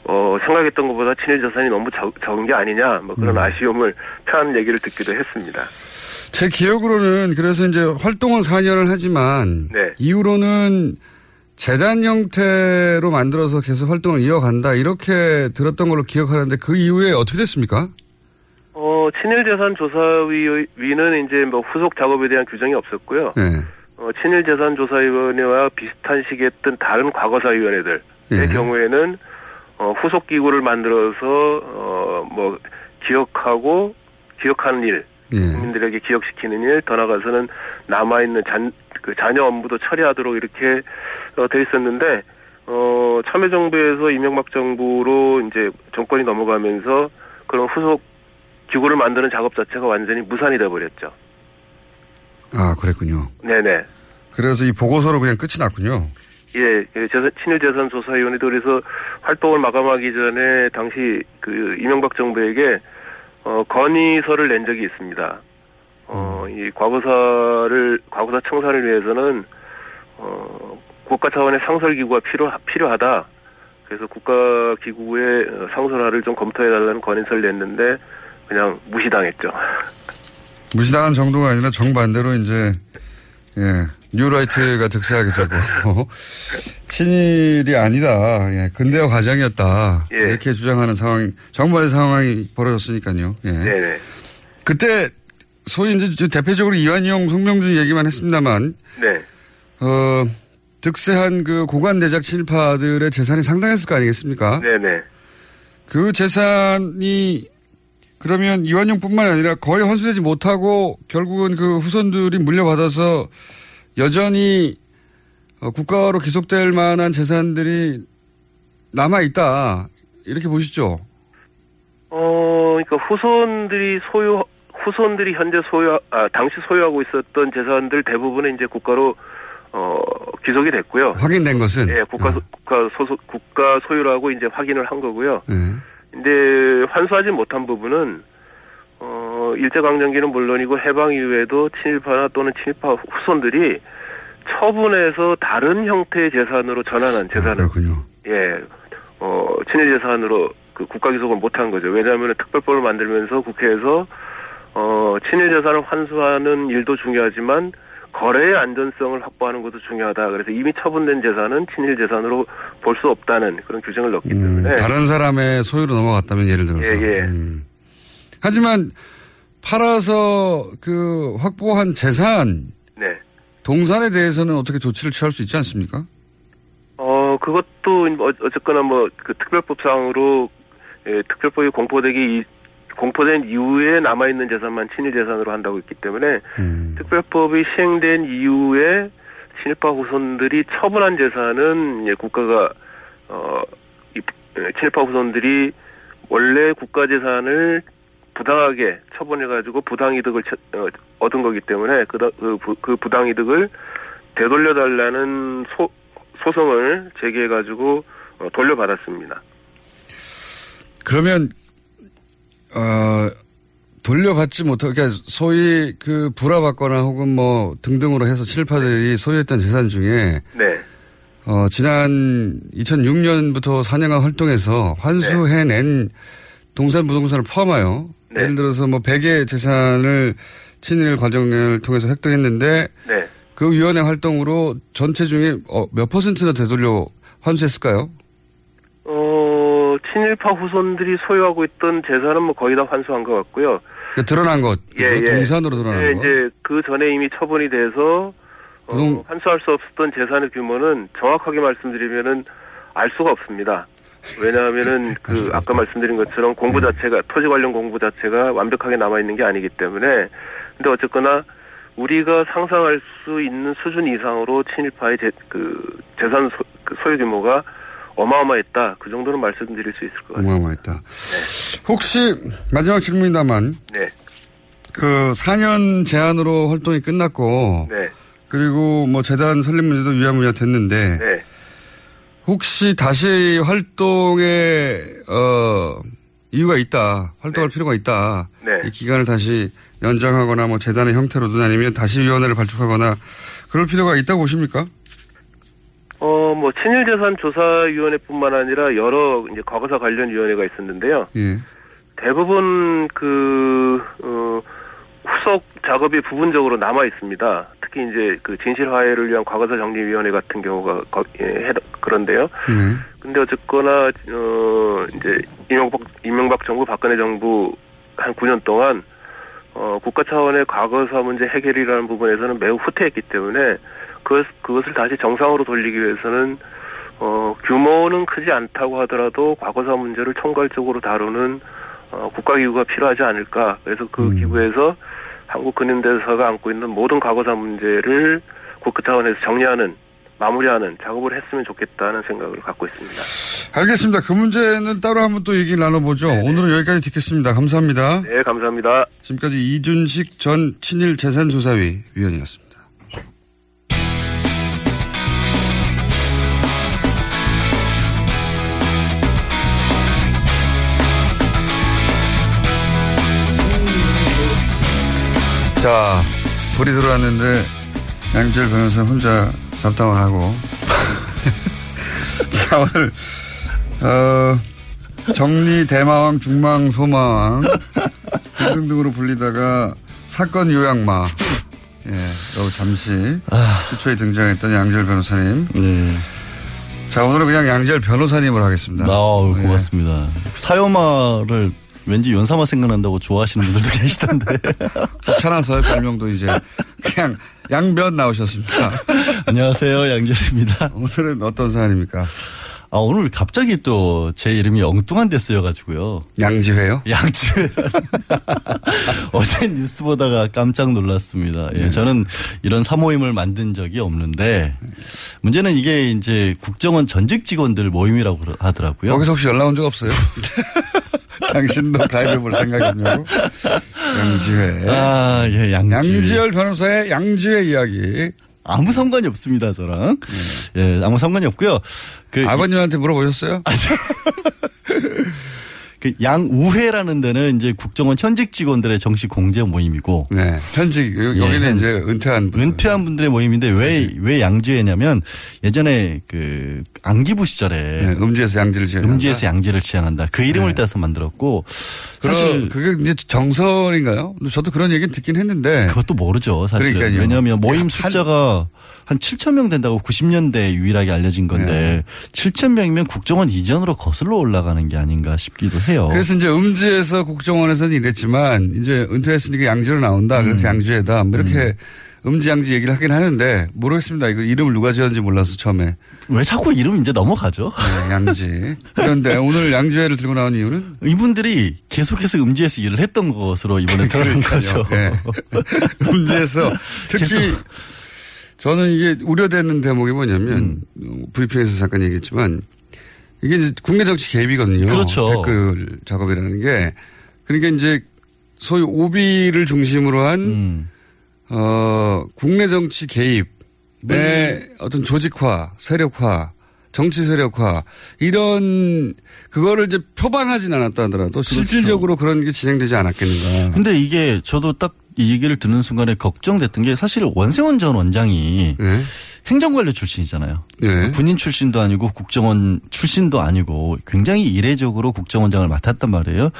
어, 생각했던 것보다 친일 자산이 너무 적, 적은 게 아니냐 뭐 그런 아쉬움을 표하는 얘기를 듣기도 했습니다. 제 기억으로는 그래서 이제 활동은 4년을 하지만 네. 이후로는 재단 형태로 만들어서 계속 활동을 이어간다 이렇게 들었던 걸로 기억하는데 그 이후에 어떻게 됐습니까? 어, 친일 재산 조사위는 이제 뭐 후속 작업에 대한 규정이 없었고요. 네. 어, 친일재산조사위원회와 비슷한 시기에 했던 다른 과거사위원회들의 예. 경우에는 어, 후속 기구를 만들어서 어, 뭐 기억하고 기억하는 일, 예. 국민들에게 기억시키는 일, 더 나아가서는 남아 있는 잔, 그 자녀 업무도 처리하도록 이렇게 어, 돼 있었는데 어, 참여정부에서 이명박 정부로 이제 정권이 넘어가면서 그런 후속 기구를 만드는 작업 자체가 완전히 무산이 돼 버렸죠. 아, 그랬군요. 네네. 그래서 이 보고서로 그냥 끝이 났군요. 예, 예, 재산, 친일재산 조사위원회도 그래서 활동을 마감하기 전에 당시 그 이명박 정부에게 어, 건의서를 낸 적이 있습니다. 어, 이 과거사를, 과거사 청산을 위해서는, 어, 국가 차원의 상설기구가 필요, 필요하다. 그래서 국가기구의 어, 상설화를 좀 검토해달라는 건의서를 냈는데, 그냥 무시당했죠. 무시당한 정도가 아니라 정반대로 이제 예, 뉴라이트가 득세하게 되고 친일이 아니다. 예, 근대화 과정이었다. 예. 이렇게 주장하는 상황이 정반대 상황이 벌어졌으니까요. 예. 네네. 그때 소위 이제 저 대표적으로 이완용, 송명준 얘기만 했습니다만 네. 어, 득세한 그 고관 대작 친일파들의 재산이 상당했을 거 아니겠습니까? 네네. 그 재산이 그러면 이완용뿐만 아니라 거의 환수되지 못하고 결국은 그 후손들이 물려받아서 여전히 어, 국가로 기속될 만한 재산들이 남아 있다 이렇게 보시죠. 어, 그러니까 후손들이 소유, 후손들이 현재 소유, 아, 당시 소유하고 있었던 재산들 대부분은 이제 국가로, 어, 귀속이 됐고요. 확인된 것은 예, 국가, 소- 국가 소속, 국가 소유라고 이제 확인을 한 거고요. 예. 근데 환수하지 못한 부분은, 어, 일제강점기는 물론이고 해방 이후에도 친일파나 또는 친일파 후손들이 처분해서 다른 형태의 재산으로 전환한 재산을 그렇군요. 예, 어, 친일 재산으로 그 국가 기속을 못한 거죠. 왜냐하면 특별법을 만들면서 국회에서 어, 친일 재산을 환수하는 일도 중요하지만 거래의 안전성을 확보하는 것도 중요하다. 그래서 이미 처분된 재산은 친일 재산으로 볼 수 없다는 그런 규정을 넣기 때문에 음, 다른 사람의 소유로 넘어갔다면 예를 들어서. 예, 예. 음. 하지만 팔아서 그 확보한 재산 네. 동산에 대해서는 어떻게 조치를 취할 수 있지 않습니까? 어, 그것도 뭐 어쨌거나 뭐 그 특별법상으로 예, 특별법이 공포되기 이- 공포된 이후에 남아 있는 재산만 친일 재산으로 한다고 했기 때문에 음. 특별법이 시행된 이후에 친일파 후손들이 처분한 재산은 예, 국가가 어 이, 예, 친일파 후손들이 원래 국가 재산을 부당하게 처분해 가지고 부당 이득을 처- 어, 얻은 거기 때문에 그, 그, 부- 그 부당 이득을 되돌려 달라는 소, 소송을 제기해 가지고 어, 돌려받았습니다. 그러면 어, 돌려받지 못하고 그러니까 소위 그 불화받거나 혹은 뭐 등등으로 해서 친일파들이 소유했던 재산 중에 네. 어, 지난 2006년부터 4년간 활동해서 환수해낸 동산 부동산을 포함하여 네. 예를 들어서 뭐 100의 재산을 친일 과정을 통해서 획득했는데 네. 그 위원회 활동으로 전체 중에 어, 몇 퍼센트나 되돌려 환수했을까요? 어, 친일파 후손들이 소유하고 있던 재산은 뭐 거의 다 환수한 것 같고요. 그러니까 드러난 것, 예, 예. 동산으로 드러난 예, 것. 이제 그 전에 이미 처분이 돼서 어, 환수할 수 없었던 재산의 규모는 정확하게 말씀드리면은 알 수가 없습니다. 왜냐하면은 그 아까 말씀드린 것처럼 공부 네. 자체가 토지 관련 공부 자체가 완벽하게 남아 있는 게 아니기 때문에 근데 어쨌거나 우리가 상상할 수 있는 수준 이상으로 친일파의 재, 그 재산 소, 그 소유 규모가 어마어마했다. 그 정도는 말씀드릴 수 있을 것 같아요. 어마어마했다. 혹시 마지막 질문입니다만 네. 그 4년 제한으로 활동이 끝났고 네. 그리고 뭐 재단 설립 문제도 위야무야 됐는데 네. 혹시 다시 활동에 어 이유가 있다 활동할 필요가 있다 네. 이 기간을 다시 연장하거나 뭐 재단의 형태로든 아니면 다시 위원회를 발족하거나 그럴 필요가 있다고 보십니까? 어, 뭐, 친일재산조사위원회뿐만 아니라 여러 이제 과거사 관련 위원회가 있었는데요. 예. 대부분 그, 어, 후속 작업이 부분적으로 남아 있습니다. 특히 이제 그 진실화해를 위한 과거사 정리위원회 같은 경우가 거- 예, 해- 그런데요. 네. 근데 어쨌거나, 어, 이제 이명박, 이명박 정부, 박근혜 정부 한 9년 동안 어, 국가 차원의 과거사 문제 해결이라는 부분에서는 매우 후퇴했기 때문에 그것, 그것을 다시 정상으로 돌리기 위해서는 어, 규모는 크지 않다고 하더라도 과거사 문제를 총괄적으로 다루는 어, 국가기구가 필요하지 않을까. 그래서 그 기구에서 한국근현대사가 안고 있는 모든 과거사 문제를 국가 차원에서 정리하는 마무리하는 작업을 했으면 좋겠다는 생각을 갖고 있습니다. 알겠습니다. 그 문제는 따로 한번 또 얘기를 나눠보죠. 오늘은 여기까지 듣겠습니다. 감사합니다. 네, 감사합니다. 지금까지 이준식 전 친일 재산조사위 위원이었습니다. 자, 불이 들어왔는데 양지열 변호사 혼자 잡담을 하고 자, 오늘 어, 정리 대마왕, 중망, 소마왕 등등등으로 불리다가 사건 요양마 예, 요 잠시 주초에 등장했던 양지열 변호사님. 자, 오늘은 그냥 양지열 변호사님을 하겠습니다. 아우, 예. 고맙습니다. 사요마를 왠지 연사마 생각난다고 좋아하시는 분들도 계시던데. 귀찮아서 별명도 이제 그냥 양변 나오셨습니다. 안녕하세요, 양절입니다. 오늘은 어떤 사안입니까? 아, 오늘 갑자기 또 제 이름이 엉뚱한 데 쓰여가지고요. 양지회요? 양지회. 어제 뉴스 보다가 깜짝 놀랐습니다. 네. 예, 저는 이런 사모임을 만든 적이 없는데 문제는 이게 이제 국정원 전직 직원들 모임이라고 하더라고요. 거기서 혹시 연락 온 적 없어요? 당신도 가입해볼 생각이 없냐고? 양지회. 아, 예, 양지회. 양지열 변호사의 양지회 이야기. 아무 상관이 없습니다, 저랑. 예, 아무 상관이 없고요. 그 아버님한테 물어보셨어요? 그 양우회라는 데는 이제 국정원 현직 직원들의 정식 공제 모임이고. 네. 현직 여- 여기는 이제 은퇴한 분. 은퇴한 분들의 모임인데 왜 왜 양지회냐면 예전에 그 안기부 시절에 네, 음지에서 양지를 지향한다. 음지에서 양지를 지향한다. 그 이름을 따서 만들었고 사실 그게 이제 정설인가요? 저도 그런 얘기는 듣긴 했는데. 그것도 모르죠, 사실은. 그러니까요. 왜냐하면 모임 한- 숫자가 한 7천 명 된다고 90년대 유일하게 알려진 건데 7천 명이면 국정원 이전으로 거슬러 올라가는 게 아닌가 싶기도 해요. 그래서 이제 음지에서 국정원에서는 이랬지만 이제 은퇴했으니까 양지로 나온다. 그래서 양지에다 뭐 이렇게 음. 지 양지 얘기를 하긴 하는데 모르겠습니다. 이거 이름을 누가 지었는지 몰라서 처음에. 왜 자꾸 이름 이제 넘어가죠? 네, 양지. 그런데 오늘 양지회를 들고 나온 이유는 이분들이 계속해서 음지에서 일을 했던 것으로 이번에 드러난 거죠. 네. 음지에서 특히 계속. 저는 이게 우려되는 대목이 뭐냐면 음. 어, 브리핑에서 잠깐 얘기했지만 이게 이제 국내 정치 개입이거든요. 그렇죠. 댓글 작업이라는 게 그러니까 이제 소위 오비를 중심으로 한 음. 어, 국내 정치 개입의 네. 어떤 조직화, 세력화, 정치 세력화 이런 그거를 이제 표방하진 않았다 하더라도 실질적으로 그런게 진행되지 않았겠는가. 근데 이게 저도 딱 이 얘기를 듣는 순간에 걱정됐던 게 사실 원세훈 전 원장이 행정관료 출신이잖아요. 네. 군인 출신도 아니고 국정원 출신도 아니고 굉장히 이례적으로 국정원장을 맡았단 말이에요.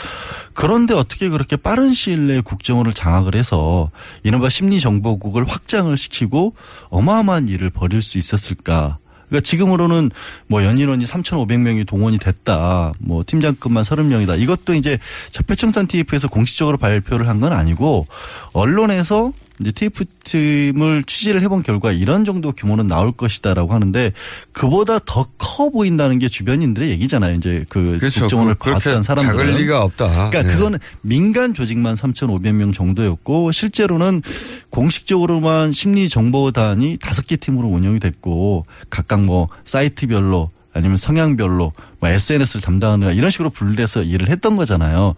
그런데 어떻게 그렇게 빠른 시일 내에 국정원을 장악을 해서 이른바 심리정보국을 확장을 시키고 어마어마한 일을 벌일 수 있었을까. 그러니까 지금으로는 뭐 연인원이 3,500명이 동원이 됐다. 뭐 팀장급만 30명이다. 이것도 이제 적폐청산 TF에서 공식적으로 발표를 한 건 아니고 언론에서 이제 TF 팀을 취재를 해본 결과 이런 정도 규모는 나올 것이다라고 하는데 그보다 더 커 보인다는 게 주변인들의 얘기잖아요. 이제 그 그렇죠. 국정원을 그- 봤던 사람들은 작을 리가 없다. 그러니까 네. 그거는 민간 조직만 3,500명 정도였고 실제로는 공식적으로만 심리 정보단이 다섯 개 팀으로 운영이 됐고 각각 뭐 사이트별로 아니면 성향별로 뭐 SNS를 담당하는 이런 식으로 분리해서 일을 했던 거잖아요.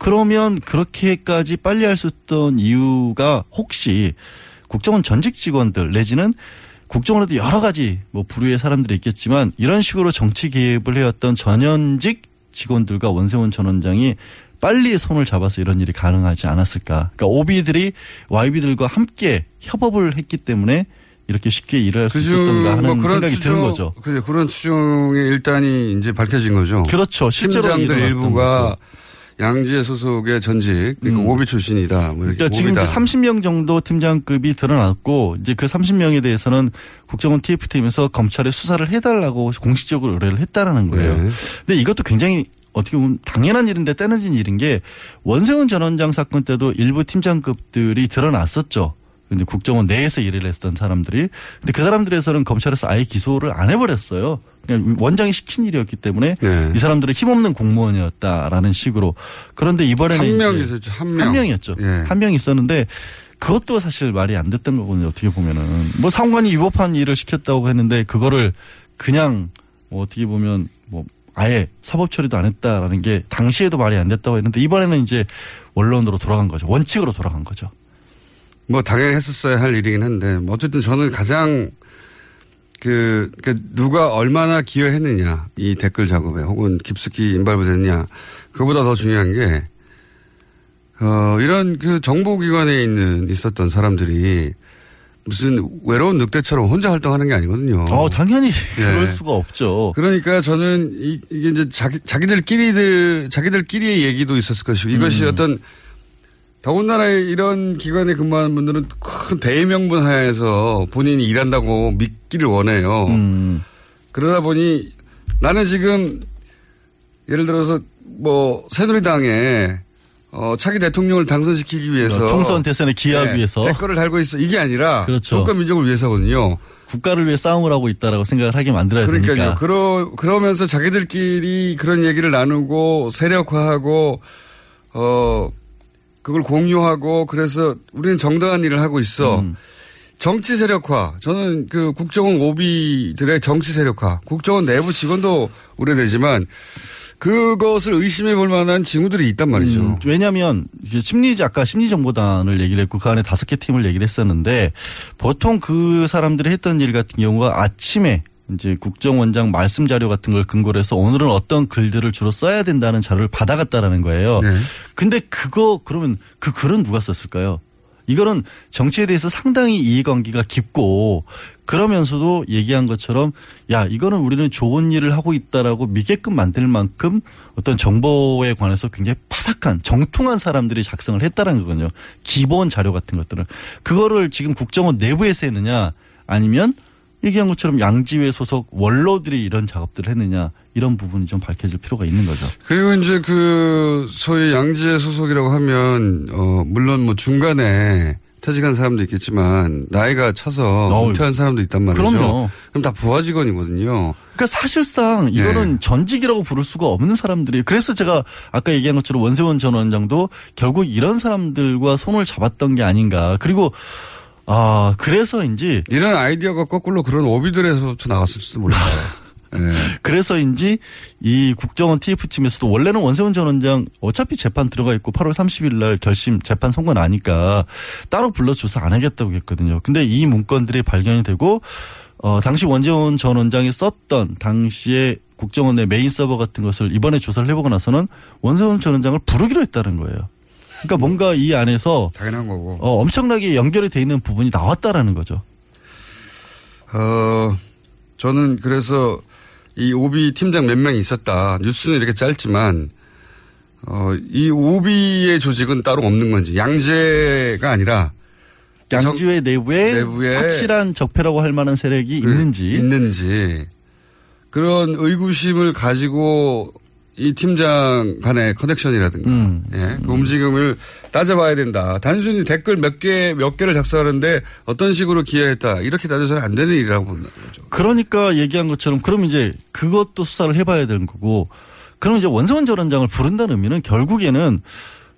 그러면 그렇게까지 빨리 할 수 있던 이유가 혹시 국정원 전직 직원들 내지는 국정원에도 여러 가지 뭐 부류의 사람들이 있겠지만 이런 식으로 정치 개입을 해왔던 전현직 직원들과 원세훈 전 원장이 빨리 손을 잡아서 이런 일이 가능하지 않았을까. 그러니까 오비들이 YB들과 함께 협업을 했기 때문에 이렇게 쉽게 일을 할수 그중 있었던가 하는 뭐 생각이 추정, 드는 거죠. 그래, 그런 추정의 일단이 이제 밝혀진 거죠. 그렇죠. 실제로 팀장들 일어났던 일 양재 소속의 전직 그러니까 오비 출신이다. 뭐 그러니까 지금 이제 오비다. 30명 정도 팀장급이 드러났고 이제 그 30명에 대해서는 국정원 TF팀에서 검찰에 수사를 해달라고 공식적으로 의뢰를 했다라는 거예요. 네. 근데 이것도 굉장히 어떻게 보면 당연한 일인데 떼어진 일인 게 원세훈 전 원장 사건 때도 일부 팀장급들이 드러났었죠. 근데 국정원 내에서 일을 했던 사람들이 근데 그 사람들에서는 검찰에서 아예 기소를 안 해버렸어요. 원장이 시킨 일이었기 때문에 네. 이 사람들은 힘없는 공무원이었다라는 식으로 그런데 이번에는 한 명 있었죠. 한 명. 명이었죠. 예. 한명 있었는데 그것도 사실 말이 안 됐던 거거든요. 어떻게 보면은 뭐 상관이 위법한 일을 시켰다고 했는데 그거를 그냥 뭐 어떻게 보면 뭐 아예 사법 처리도 안 했다라는 게 당시에도 말이 안 됐다고 했는데 이번에는 이제 원론으로 돌아간 거죠. 원칙으로 돌아간 거죠. 뭐 당연히 했었어야 할 일이긴 한데 뭐 어쨌든 저는 가장 그, 그 누가 얼마나 기여했느냐 이 댓글 작업에 혹은 깊숙이 인발부 됐냐 그보다 더 중요한 게 어, 이런 그 정보기관에 있는 있었던 사람들이 무슨 외로운 늑대처럼 혼자 활동하는 게 아니거든요. 어, 당연히 예. 그럴 수가 없죠. 그러니까 저는 이, 게 이제 자기, 자기들끼리, 자기들끼리의 얘기도 있었을 것이고 이것이 음. 어떤 더군다나 이런 기관에 근무하는 분들은 큰 대명분 하에서 본인이 일한다고 믿기를 원해요. 음. 그러다 보니 나는 지금 예를 들어서 뭐 새누리당에 어, 차기 대통령을 당선시키기 위해서 총선 대선에 기여하기 네, 위해서 댓글을 달고 있어 이게 아니라 그렇죠. 국가 민족을 위해서거든요. 국가를 위해 싸움을 하고 있다라고 생각을 하게 만들어야 그러니까요. 되니까. 그러, 그러면서 자기들끼리 그런 얘기를 나누고 세력화하고, 어, 그걸 공유하고 그래서 우리는 정당한 일을 하고 있어. 음. 정치 세력화. 저는 그 국정원 오비들의 정치 세력화. 국정원 내부 직원도 우려되지만 그것을 의심해 볼 만한 징후들이 있단 말이죠. 음, 왜냐하면 심리지 아까 심리정보단을 얘기를 했고 그 안에 다섯 개 팀을 얘기를 했었는데 보통 그 사람들이 했던 일 같은 경우가 아침에 이제 국정원장 말씀 자료 같은 걸 근거로 해서 오늘은 어떤 글들을 주로 써야 된다는 자료를 받아갔다라는 거예요. 네. 근데 그거 그러면 그 글은 누가 썼을까요? 이거는 정치에 대해서 상당히 이해관계가 깊고 그러면서도 얘기한 것처럼 야 이거는 우리는 좋은 일을 하고 있다라고 믿게끔 만들 만큼 어떤 정보에 관해서 굉장히 파삭한 정통한 사람들이 작성을 했다라는 거거든요. 기본 자료 같은 것들은 그거를 지금 국정원 내부에서 했느냐 아니면 얘기한 것처럼 양지회 소속 원로들이 이런 작업들을 했느냐 이런 부분이 좀 밝혀질 필요가 있는 거죠. 그리고 이제 그 소위 양재 소속이라고 하면 어 물론 뭐 중간에 퇴직한 사람도 있겠지만 나이가 차서 은퇴한 사람도 있단 말이죠. 그럼요. 그럼 다 부하 직원이거든요. 그러니까 사실상 이거는 네. 전직이라고 부를 수가 없는 사람들이 그래서 제가 아까 얘기한 것처럼 원세원 전 원장도 결국 이런 사람들과 손을 잡았던 게 아닌가. 그리고 아 그래서인지 이런 아이디어가 거꾸로 그런 오비들에서부터 나왔을지도 몰라요. 네. 그래서인지 이 국정원 TF팀에서도 원래는 원세훈 전 원장 어차피 재판 들어가 있고 8월 30일 날 결심 재판 선고 나니까 따로 불러 조사 안 하겠다고 했거든요. 근데 이 문건들이 발견이 되고 어 당시 원세훈 전 원장이 썼던 당시에 국정원 내 메인 서버 같은 것을 이번에 조사를 해보고 나서는 원세훈 전 원장을 부르기로 했다는 거예요. 그러니까 뭔가 이 안에서 당연한 거고. 어, 엄청나게 연결이 돼 있는 부분이 나왔다라는 거죠. 어, 저는 그래서 이 오비 팀장 몇 명이 있었다. 뉴스는 이렇게 짧지만, 어, 이 오비의 조직은 따로 없는 건지, 양재가 아니라, 양주의 내부에, 내부에 확실한 적폐라고 할 만한 세력이 그 있는지 있는지, 그런 의구심을 가지고 이 팀장 간의 커넥션이라든가, 음. 예, 그 움직임을 따져봐야 된다. 단순히 댓글 몇 개, 몇 개를 작성하는데 어떤 식으로 기여했다. 이렇게 따져서는 안 되는 일이라고 봅니다. 그러니까 얘기한 것처럼 그럼 이제 그것도 수사를 해봐야 되는 거고 그럼 이제 원성원 전 원장을 부른다는 의미는 결국에는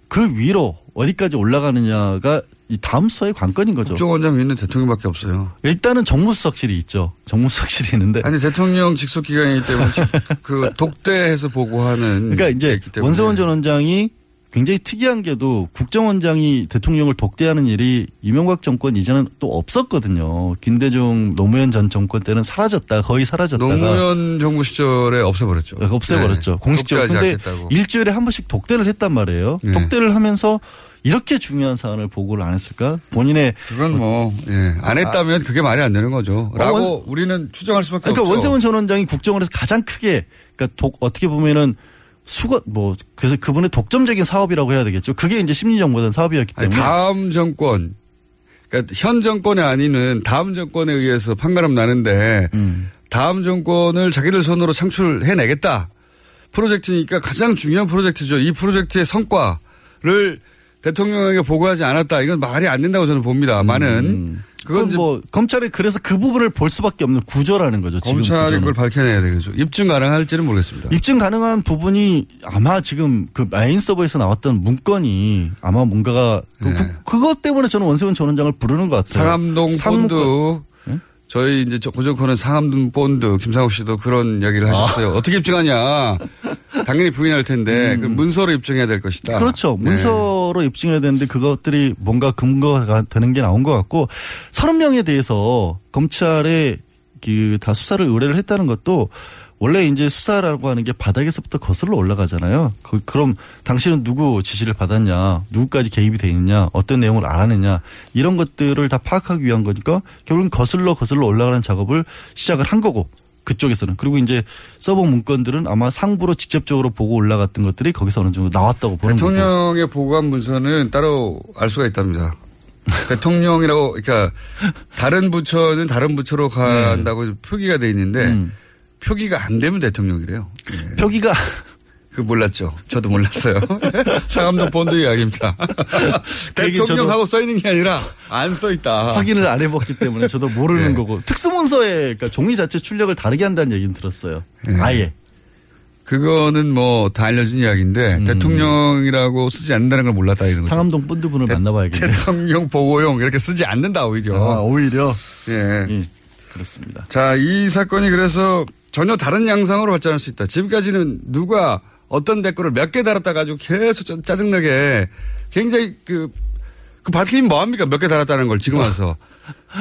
그 위로 어디까지 올라가느냐가 이 다음 수사의 관건인 거죠. 국정원장 위는 대통령밖에 없어요. 일단은 정무수석실이 있죠. 정무수석실이 있는데. 아니 대통령 직속 기관이기 때문에 그 독대해서 보고하는. 그러니까 이제 원성원 전 원장이 굉장히 특이한 게도 국정원장이 대통령을 독대하는 일이 이명박 정권 이전은 또 없었거든요. 김대중 노무현 전 정권 때는 사라졌다 거의 사라졌다가 노무현 정부 시절에 없애버렸죠. 네, 없애버렸죠. 네. 공식적으로. 근데 않겠다고. 일주일에 한 번씩 독대를 했단 말이에요. 네. 독대를 하면서 이렇게 중요한 사안을 보고를 안 했을까? 본인의 그건 뭐, 예. 안 했다면 그게 말이 안 되는 거죠. 라고 어, 원- 우리는 추정할 수밖에 그러니까 없죠. 원세훈 전 원장이 국정원에서 가장 크게 그러니까 독, 어떻게 보면은 수거 뭐 그래서 그분의 독점적인 사업이라고 해야 되겠죠. 그게 이제 심리정보단 사업이었기 아니, 때문에 다음 정권, 그러니까 현 정권이 아니는 다음 정권에 의해서 판가름 나는데 음. 다음 정권을 자기들 손으로 창출해내겠다. 프로젝트니까 가장 중요한 프로젝트죠. 이 프로젝트의 성과를 대통령에게 보고하지 않았다. 이건 말이 안 된다고 저는 봅니다만은 그건 그건 뭐 검찰이 그래서 그 부분을 볼 수밖에 없는 구조라는 거죠. 지금 검찰이. 그걸 밝혀내야 되겠죠. 입증 가능할지는 모르겠습니다. 입증 가능한 부분이 아마 지금 그 메인 서버에서 나왔던 문건이 아마 뭔가가 그, 그, 것 때문에 저는 원세훈 전 원장을 부르는 것 같아요. 상암동 본드 저희 이제 고정 코너 상암동 본드 김상욱 씨도 그런 이야기를 아. 하셨어요. 어떻게 입증하냐? 당연히 부인할 텐데 그 문서로 입증해야 될 것이다. 음. 그렇죠. 네. 문서로 입증해야 되는데 그것들이 뭔가 근거가 되는 게 나온 것 같고 30명에 대해서 검찰에 그 다 수사를 의뢰를 했다는 것도 원래 이제 수사라고 하는 게 바닥에서부터 거슬러 올라가잖아요. 그, 럼 당신은 누구 지시를 받았냐, 누구까지 개입이 돼 있냐, 어떤 내용을 알았느냐 이런 것들을 다 파악하기 위한 거니까 결국은 거슬러 거슬러 올라가는 작업을 시작을 한 거고 그쪽에서는 그리고 이제 서버 문건들은 아마 상부로 직접적으로 보고 올라갔던 것들이 거기서 어느 정도 나왔다고 보는 거고. 대통령의 보고한 문서는 따로 알 수가 있답니다. 대통령이라고 그러니까 다른 부처는 다른 부처로 간다고 네. 표기가 돼 있는데 음. 표기가 안 되면 대통령이래요. 예. 표기가 그 몰랐죠. 저도 몰랐어요. 상암동 본드 이야기입니다. 그 대통령하고 써 있는 게 아니라 안 써 있다. 확인을 안 해봤기 때문에 저도 모르는 네. 거고 특수문서의 그러니까 종이 자체 출력을 다르게 한다는 얘기는 들었어요. 네. 아예. 그거는 뭐 다 알려진 이야기인데 대통령이라고 쓰지 않는다는 걸 몰랐다 이런 거죠. 음. 상암동 본드분을 만나봐야겠네요. 대통령 보고용 이렇게 쓰지 않는다 오히려. 아, 오히려. 예. 그렇습니다. 자, 이 사건이 그래서 전혀 다른 양상으로 발전할 수 있다. 지금까지는 누가 어떤 댓글을 몇 개 달았다 가지고 계속 짜- 짜증나게 굉장히 그, 그 밝히면 뭐합니까? 몇 개 달았다는 걸 지금 와서.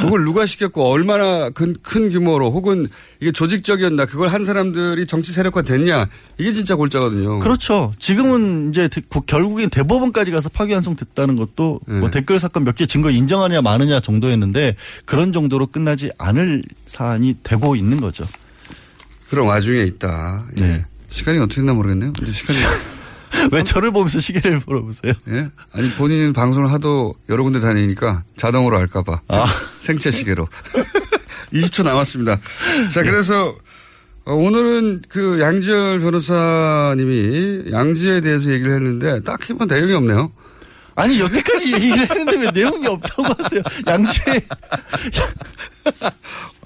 그걸 누가 시켰고 얼마나 큰, 큰 규모로 혹은 이게 조직적이었나 그걸 한 사람들이 정치 세력화 됐냐 이게 진짜 골자거든요. 그렇죠. 지금은 이제 결국엔 대법원까지 가서 파기환송 됐다는 것도 네. 뭐 댓글 사건 몇 개 증거 인정하냐 마느냐 정도였는데 그런 정도로 끝나지 않을 사안이 되고 있는 거죠. 그런 와중에 있다. 예. 네. 시간이 어떻게 됐나 모르겠네요. 이제 시간이. 왜 저를 보면서 시계를 물어보세요? 예? 아니, 본인은 방송을 하도 여러 군데 다니니까 자동으로 할까봐. 아. 생체 시계로. 20초 남았습니다. 자, 그래서 어, 오늘은 그 양지열 변호사님이 양지에 대해서 얘기를 했는데 딱히 뭐 내용이 없네요. 아니 여태까지 얘기를 했는데 왜 내용이 없다고 하세요? 양주에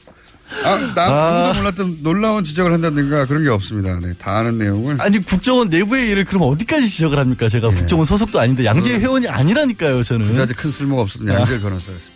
아, 나 아무도 몰랐던 놀라운 지적을 한다든가 그런 게 없습니다. 네, 다 아는 내용을. 아니 국정원 내부의 일을 그럼 어디까지 지적을 합니까? 제가 국정원 소속도 아닌데 양재 회원이 아니라니까요. 저는. 그다지 큰 쓸모가 없었던 양지열 변호사였습니다.